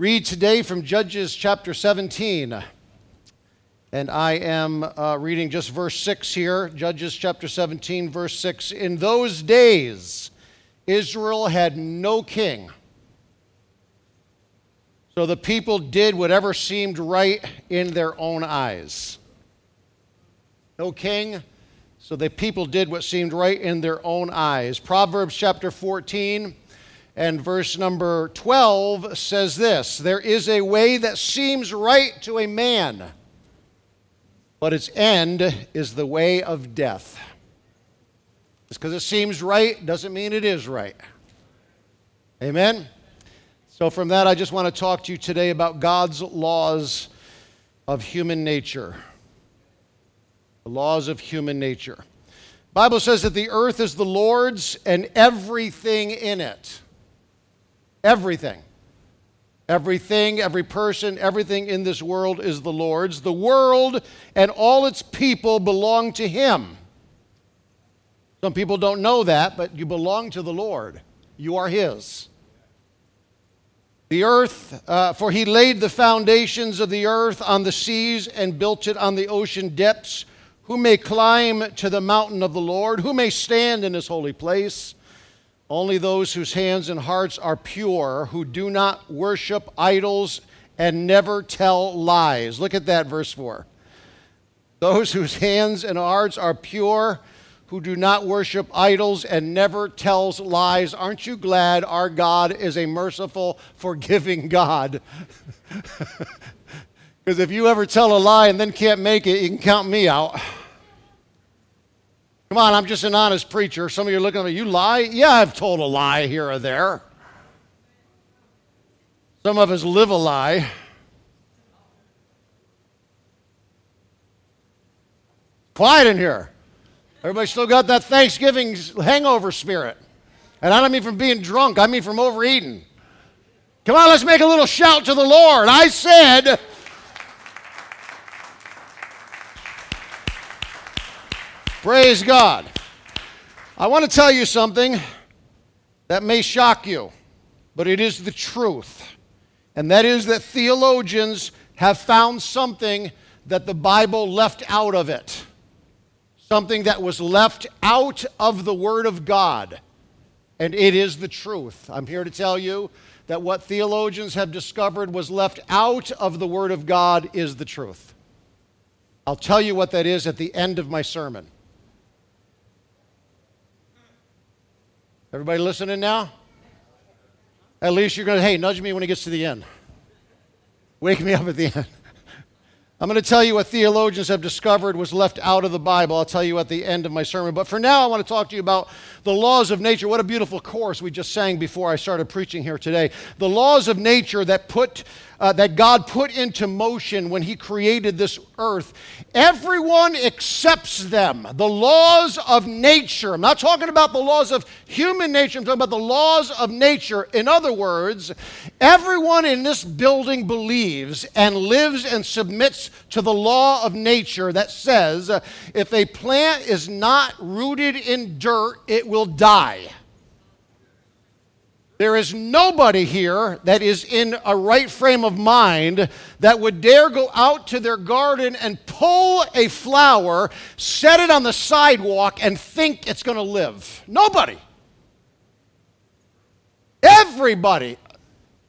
read today from Judges chapter 17. And I am uh, reading just verse 6 here, Judges chapter 17, verse 6. In those days, Israel had no king. So the people did whatever seemed right in their own eyes. No king, so the people did what seemed right in their own eyes. Proverbs chapter 14 and verse number 12 says this There is a way that seems right to a man, but its end is the way of death. Just because it seems right doesn't mean it is right. Amen? So, from that, I just want to talk to you today about God's laws of human nature. The laws of human nature. Bible says that the earth is the Lord's and everything in it. Everything. Everything, every person, everything in this world is the Lord's. The world and all its people belong to Him. Some people don't know that, but you belong to the Lord. You are His. The earth, uh, for He laid the foundations of the earth on the seas and built it on the ocean depths. Who may climb to the mountain of the Lord? Who may stand in His holy place? Only those whose hands and hearts are pure, who do not worship idols and never tell lies. Look at that, verse 4. Those whose hands and hearts are pure, who do not worship idols and never tells lies. Aren't you glad our God is a merciful, forgiving God? Because if you ever tell a lie and then can't make it, you can count me out. Come on, I'm just an honest preacher. Some of you are looking at me, you lie? Yeah, I've told a lie here or there. Some of us live a lie. Quiet in here. Everybody still got that Thanksgiving hangover spirit. And I don't mean from being drunk, I mean from overeating. Come on, let's make a little shout to the Lord. I said, Praise God. I want to tell you something that may shock you, but it is the truth. And that is that theologians have found something that the Bible left out of it. Something that was left out of the Word of God. And it is the truth. I'm here to tell you that what theologians have discovered was left out of the Word of God is the truth. I'll tell you what that is at the end of my sermon. Everybody listening now? At least you're going to, hey, nudge me when it gets to the end. Wake me up at the end. I'm going to tell you what theologians have discovered was left out of the Bible. I'll tell you at the end of my sermon. But for now, I want to talk to you about the laws of nature. What a beautiful chorus we just sang before I started preaching here today. The laws of nature that put uh, that God put into motion when He created this earth. Everyone accepts them. The laws of nature. I'm not talking about the laws of human nature, I'm talking about the laws of nature. In other words, everyone in this building believes and lives and submits to the law of nature that says uh, if a plant is not rooted in dirt, it will die. There is nobody here that is in a right frame of mind that would dare go out to their garden and pull a flower, set it on the sidewalk, and think it's going to live. Nobody. Everybody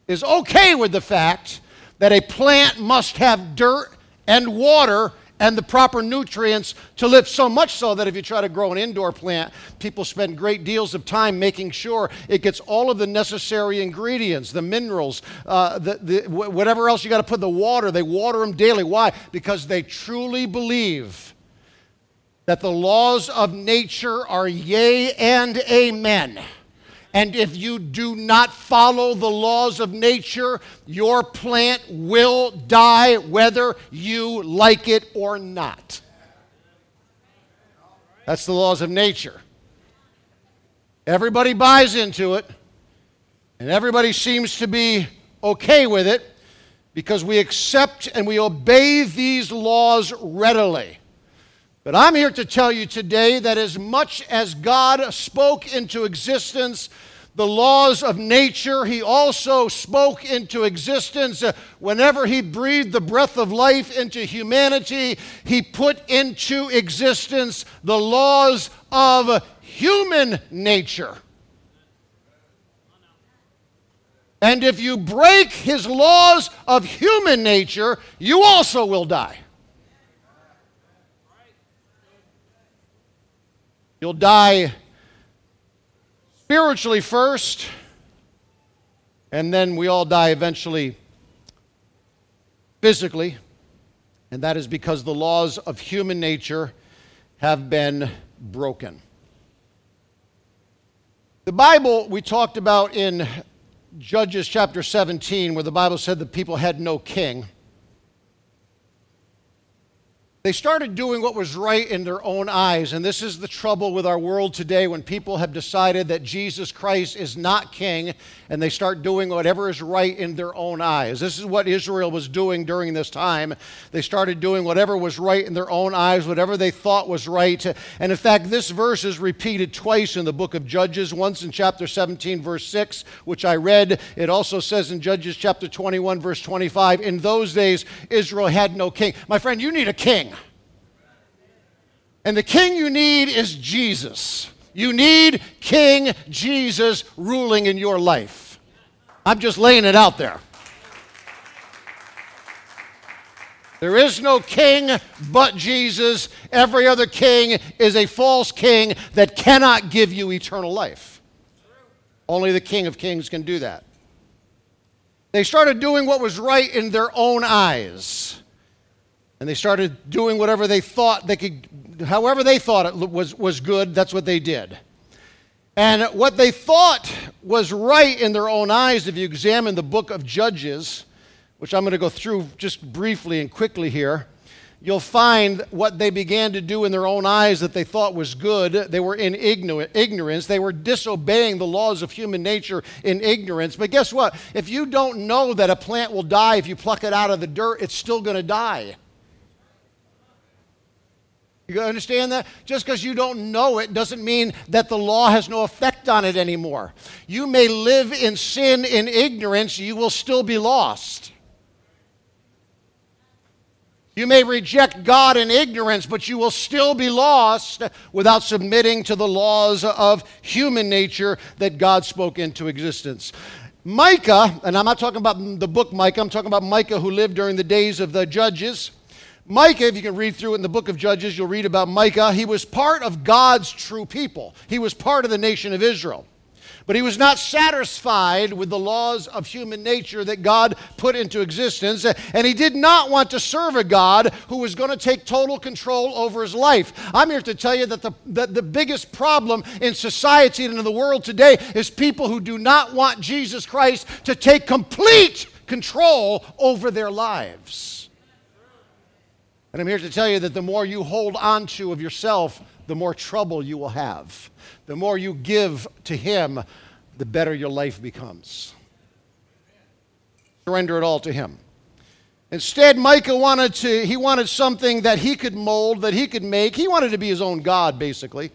is okay with the fact that a plant must have dirt and water and the proper nutrients to live. So much so that if you try to grow an indoor plant, people spend great deals of time making sure it gets all of the necessary ingredients, the minerals, uh, the, the, whatever else you got to put, the water. They water them daily. Why? Because they truly believe that the laws of nature are yea and amen And if you do not follow the laws of nature, your plant will die whether you like it or not. That's the laws of nature. Everybody buys into it, and everybody seems to be okay with it because we accept and we obey these laws readily. But I'm here to tell you today that as much as God spoke into existence the laws of nature, He also spoke into existence. Uh, whenever He breathed the breath of life into humanity, He put into existence the laws of human nature. And if you break His laws of human nature, you also will die. You'll die spiritually first, and then we all die eventually physically. And that is because the laws of human nature have been broken. The Bible we talked about in Judges chapter 17, where the Bible said the people had no king. They started doing what was right in their own eyes. And this is the trouble with our world today when people have decided that Jesus Christ is not king and they start doing whatever is right in their own eyes. This is what Israel was doing during this time. They started doing whatever was right in their own eyes, whatever they thought was right. And in fact, this verse is repeated twice in the book of Judges, once in chapter 17, verse 6, which I read. It also says in Judges chapter 21, verse 25, in those days, Israel had no king. My friend, you need a king. And the king you need is Jesus. You need King Jesus ruling in your life. I'm just laying it out there. There is no king but Jesus. Every other king is a false king that cannot give you eternal life. Only the King of Kings can do that. They started doing what was right in their own eyes. And they started doing whatever they thought they could however they thought it was, was good, that's what they did. And what they thought was right in their own eyes, if you examine the book of Judges, which I'm going to go through just briefly and quickly here, you'll find what they began to do in their own eyes that they thought was good. They were in ignorance. They were disobeying the laws of human nature in ignorance. But guess what? If you don't know that a plant will die if you pluck it out of the dirt, it's still going to die. You understand that? Just because you don't know it doesn't mean that the law has no effect on it anymore. You may live in sin in ignorance, you will still be lost. You may reject God in ignorance, but you will still be lost without submitting to the laws of human nature that God spoke into existence. Micah, and I'm not talking about the book Micah, I'm talking about Micah who lived during the days of the judges. Micah, if you can read through it in the book of Judges, you'll read about Micah. He was part of God's true people, he was part of the nation of Israel. But he was not satisfied with the laws of human nature that God put into existence. And he did not want to serve a God who was going to take total control over his life. I'm here to tell you that the, that the biggest problem in society and in the world today is people who do not want Jesus Christ to take complete control over their lives. And I'm here to tell you that the more you hold on to of yourself, the more trouble you will have. The more you give to Him, the better your life becomes. Surrender it all to Him. Instead, Micah wanted to, he wanted something that he could mold, that he could make. He wanted to be his own God, basically.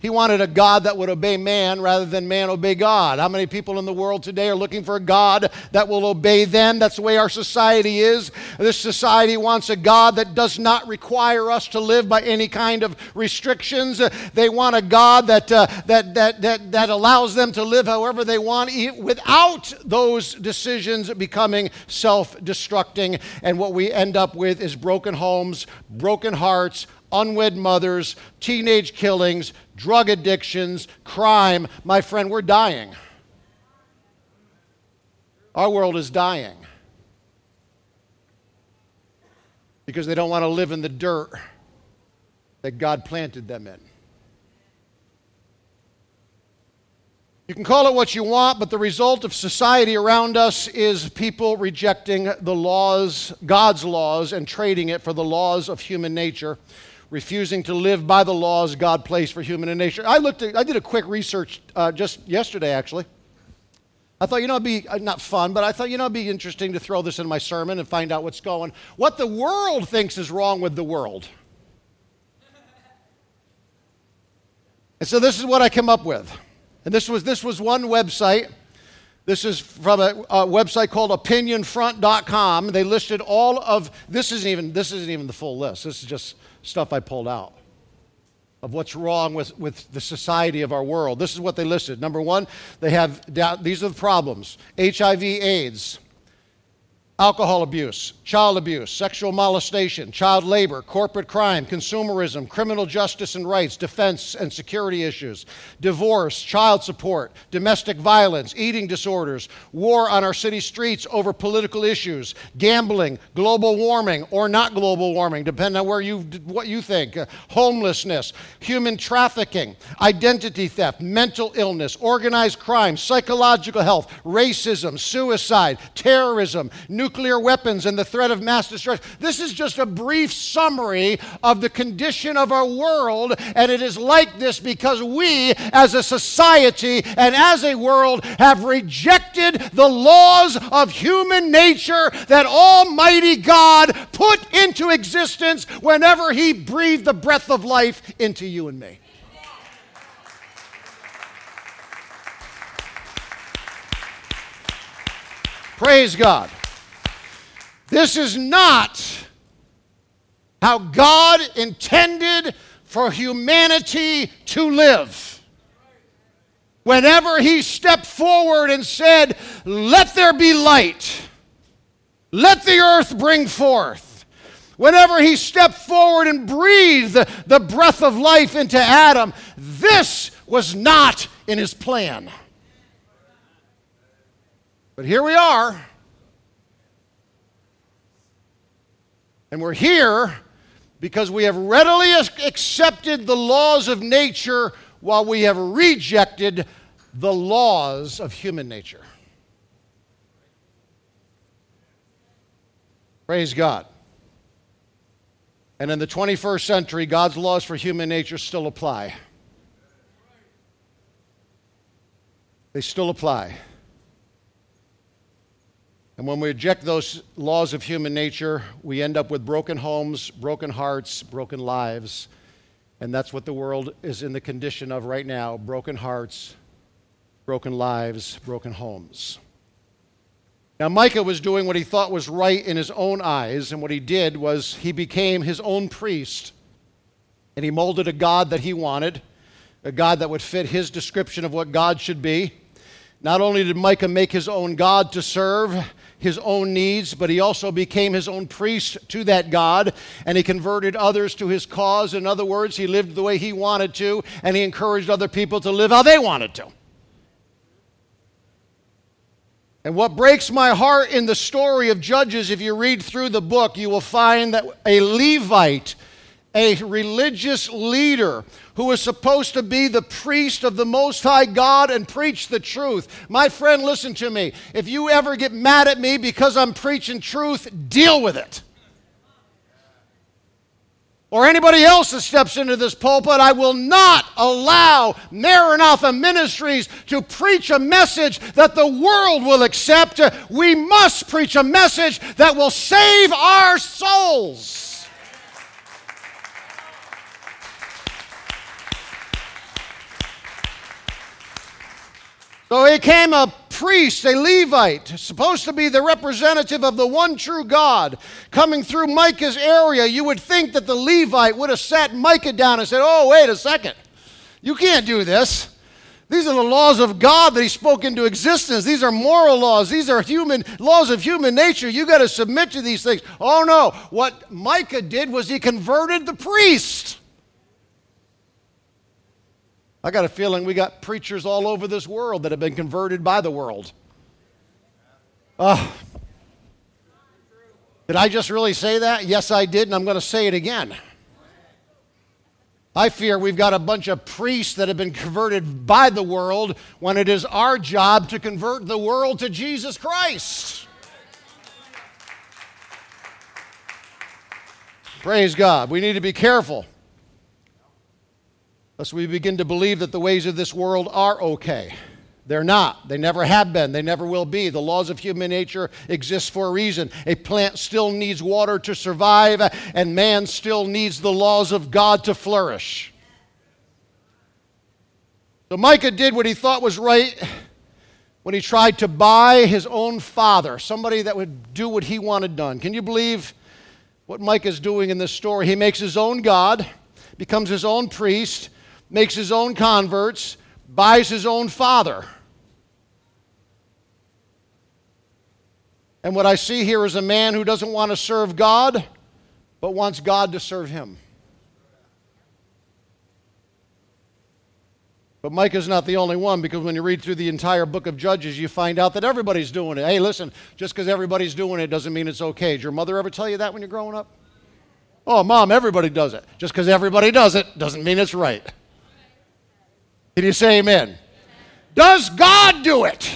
He wanted a God that would obey man rather than man obey God. How many people in the world today are looking for a God that will obey them? That's the way our society is. This society wants a God that does not require us to live by any kind of restrictions. They want a God that, uh, that, that, that, that allows them to live however they want without those decisions becoming self destructing. And what we end up with is broken homes, broken hearts, unwed mothers, teenage killings, drug addictions, crime. My friend, we're dying. Our world is dying because they don't want to live in the dirt that God planted them in. You can call it what you want, but the result of society around us is people rejecting the laws, God's laws, and trading it for the laws of human nature, refusing to live by the laws God placed for human and nature. I looked at, I did a quick research uh, just yesterday, actually. I thought, you know, it'd be uh, not fun, but I thought, you know, it'd be interesting to throw this in my sermon and find out what's going, what the world thinks is wrong with the world. And so this is what I came up with. And this was, this was one website. This is from a, a website called opinionfront.com. They listed all of this isn't even this isn't even the full list. This is just stuff I pulled out of what's wrong with, with the society of our world. This is what they listed. Number one, they have these are the problems HIV, AIDS, alcohol abuse, child abuse, sexual molestation, child labor, corporate crime, consumerism, criminal justice and rights, defense and security issues, divorce, child support, domestic violence, eating disorders, war on our city streets over political issues, gambling, global warming or not global warming, depending on where you what you think, uh, homelessness, human trafficking, identity theft, mental illness, organized crime, psychological health, racism, suicide, terrorism, new nuclear weapons and the threat of mass destruction. This is just a brief summary of the condition of our world, and it is like this because we, as a society and as a world, have rejected the laws of human nature that Almighty God put into existence whenever He breathed the breath of life into you and me. Praise God. This is not how God intended for humanity to live. Whenever He stepped forward and said, Let there be light, let the earth bring forth. Whenever He stepped forward and breathed the, the breath of life into Adam, this was not in His plan. But here we are. And we're here because we have readily accepted the laws of nature while we have rejected the laws of human nature. Praise God. And in the 21st century, God's laws for human nature still apply. They still apply. And when we reject those laws of human nature, we end up with broken homes, broken hearts, broken lives. And that's what the world is in the condition of right now broken hearts, broken lives, broken homes. Now, Micah was doing what he thought was right in his own eyes, and what he did was he became his own priest, and he molded a God that he wanted, a God that would fit his description of what God should be. Not only did Micah make his own God to serve, his own needs, but he also became his own priest to that God, and he converted others to his cause. In other words, he lived the way he wanted to, and he encouraged other people to live how they wanted to. And what breaks my heart in the story of Judges, if you read through the book, you will find that a Levite, a religious leader, who was supposed to be the priest of the Most High God and preach the truth. My friend, listen to me. If you ever get mad at me because I'm preaching truth, deal with it. Or anybody else that steps into this pulpit, I will not allow Maranatha Ministries to preach a message that the world will accept. We must preach a message that will save our souls. So he came a priest, a Levite, supposed to be the representative of the one true God, coming through Micah's area. You would think that the Levite would have sat Micah down and said, Oh, wait a second. You can't do this. These are the laws of God that he spoke into existence. These are moral laws. These are human laws of human nature. You got to submit to these things. Oh no, what Micah did was he converted the priest. I got a feeling we got preachers all over this world that have been converted by the world. Uh, did I just really say that? Yes, I did, and I'm going to say it again. I fear we've got a bunch of priests that have been converted by the world when it is our job to convert the world to Jesus Christ. Praise God. We need to be careful lest we begin to believe that the ways of this world are okay. They're not. They never have been. They never will be. The laws of human nature exist for a reason. A plant still needs water to survive, and man still needs the laws of God to flourish. So Micah did what he thought was right when he tried to buy his own father, somebody that would do what he wanted done. Can you believe what Micah is doing in this story? He makes his own God, becomes his own priest, makes his own converts, buys his own father. And what I see here is a man who doesn't want to serve God, but wants God to serve him. But Micah's not the only one because when you read through the entire book of Judges, you find out that everybody's doing it. Hey, listen, just because everybody's doing it doesn't mean it's okay. Did your mother ever tell you that when you're growing up? Oh, mom, everybody does it. Just because everybody does it doesn't mean it's right. Can you say amen? Does God do it?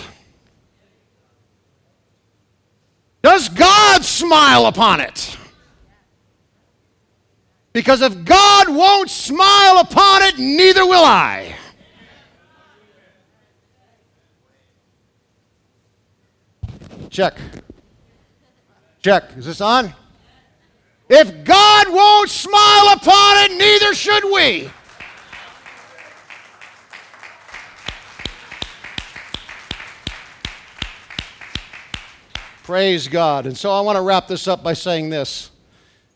Does God smile upon it? Because if God won't smile upon it, neither will I. Check. Check. Is this on? If God won't smile upon it, neither should we. Praise God. And so I want to wrap this up by saying this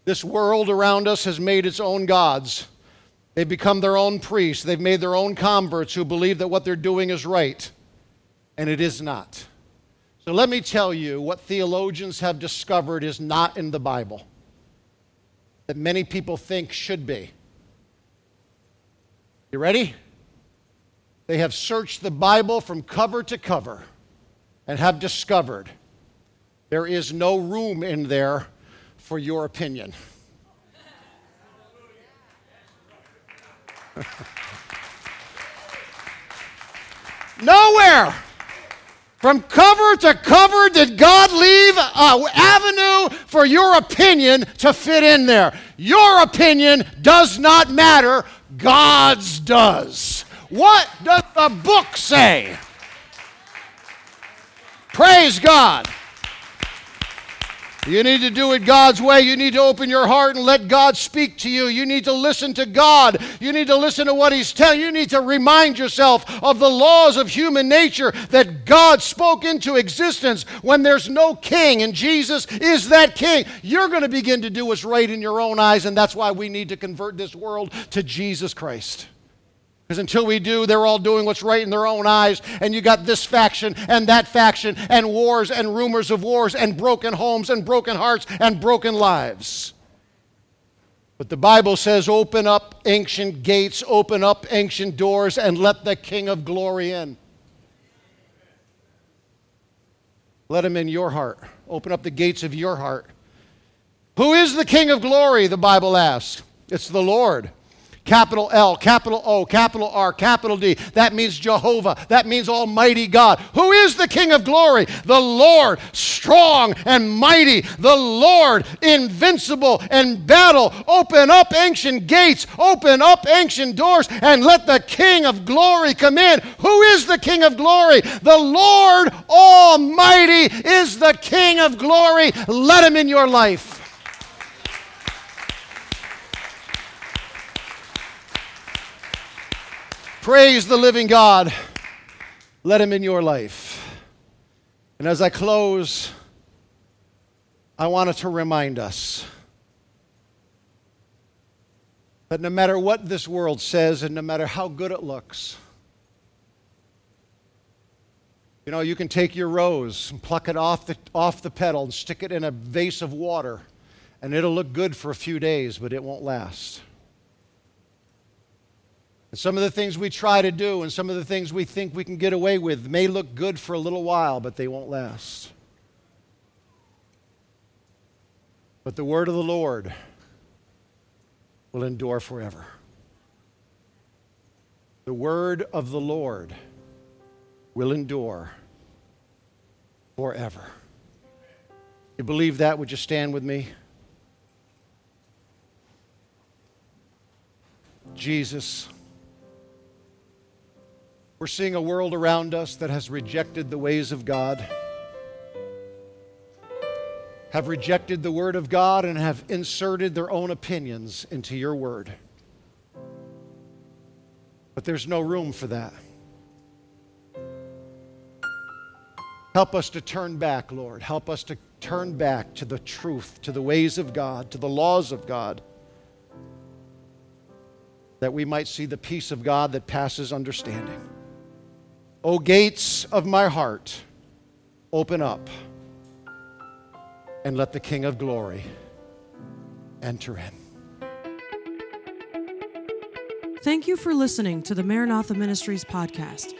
this world around us has made its own gods. They've become their own priests. They've made their own converts who believe that what they're doing is right, and it is not. So let me tell you what theologians have discovered is not in the Bible, that many people think should be. You ready? They have searched the Bible from cover to cover and have discovered there is no room in there for your opinion. Nowhere. From cover to cover, did God leave an avenue for your opinion to fit in there? Your opinion does not matter, God's does. What does the book say? Praise God. You need to do it God's way. You need to open your heart and let God speak to you. You need to listen to God. You need to listen to what He's telling you. You need to remind yourself of the laws of human nature that God spoke into existence when there's no king and Jesus is that king. You're going to begin to do what's right in your own eyes, and that's why we need to convert this world to Jesus Christ. Because until we do, they're all doing what's right in their own eyes, and you got this faction and that faction, and wars and rumors of wars, and broken homes and broken hearts and broken lives. But the Bible says, open up ancient gates, open up ancient doors, and let the King of glory in. Let him in your heart. Open up the gates of your heart. Who is the King of glory? The Bible asks. It's the Lord capital L, capital O, capital R, capital D. That means Jehovah. That means Almighty God. Who is the King of glory? The Lord, strong and mighty. The Lord, invincible in battle. Open up ancient gates, open up ancient doors, and let the King of glory come in. Who is the King of glory? The Lord Almighty is the King of glory. Let him in your life. Praise the living God. Let him in your life. And as I close, I wanted to remind us that no matter what this world says and no matter how good it looks, you know, you can take your rose and pluck it off the, off the petal and stick it in a vase of water, and it'll look good for a few days, but it won't last. And some of the things we try to do and some of the things we think we can get away with may look good for a little while, but they won't last. But the word of the Lord will endure forever. The word of the Lord will endure forever. You believe that? Would you stand with me? Jesus. We're seeing a world around us that has rejected the ways of God, have rejected the Word of God, and have inserted their own opinions into your Word. But there's no room for that. Help us to turn back, Lord. Help us to turn back to the truth, to the ways of God, to the laws of God, that we might see the peace of God that passes understanding. O gates of my heart, open up and let the King of glory enter in. Thank you for listening to the Maranatha Ministries podcast.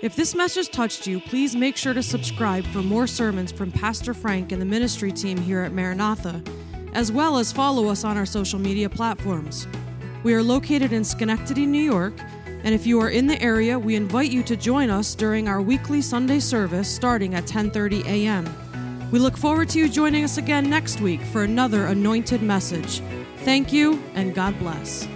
If this message touched you, please make sure to subscribe for more sermons from Pastor Frank and the ministry team here at Maranatha, as well as follow us on our social media platforms. We are located in Schenectady, New York, and if you are in the area, we invite you to join us during our weekly Sunday service starting at 10:30 a.m. We look forward to you joining us again next week for another anointed message. Thank you and God bless.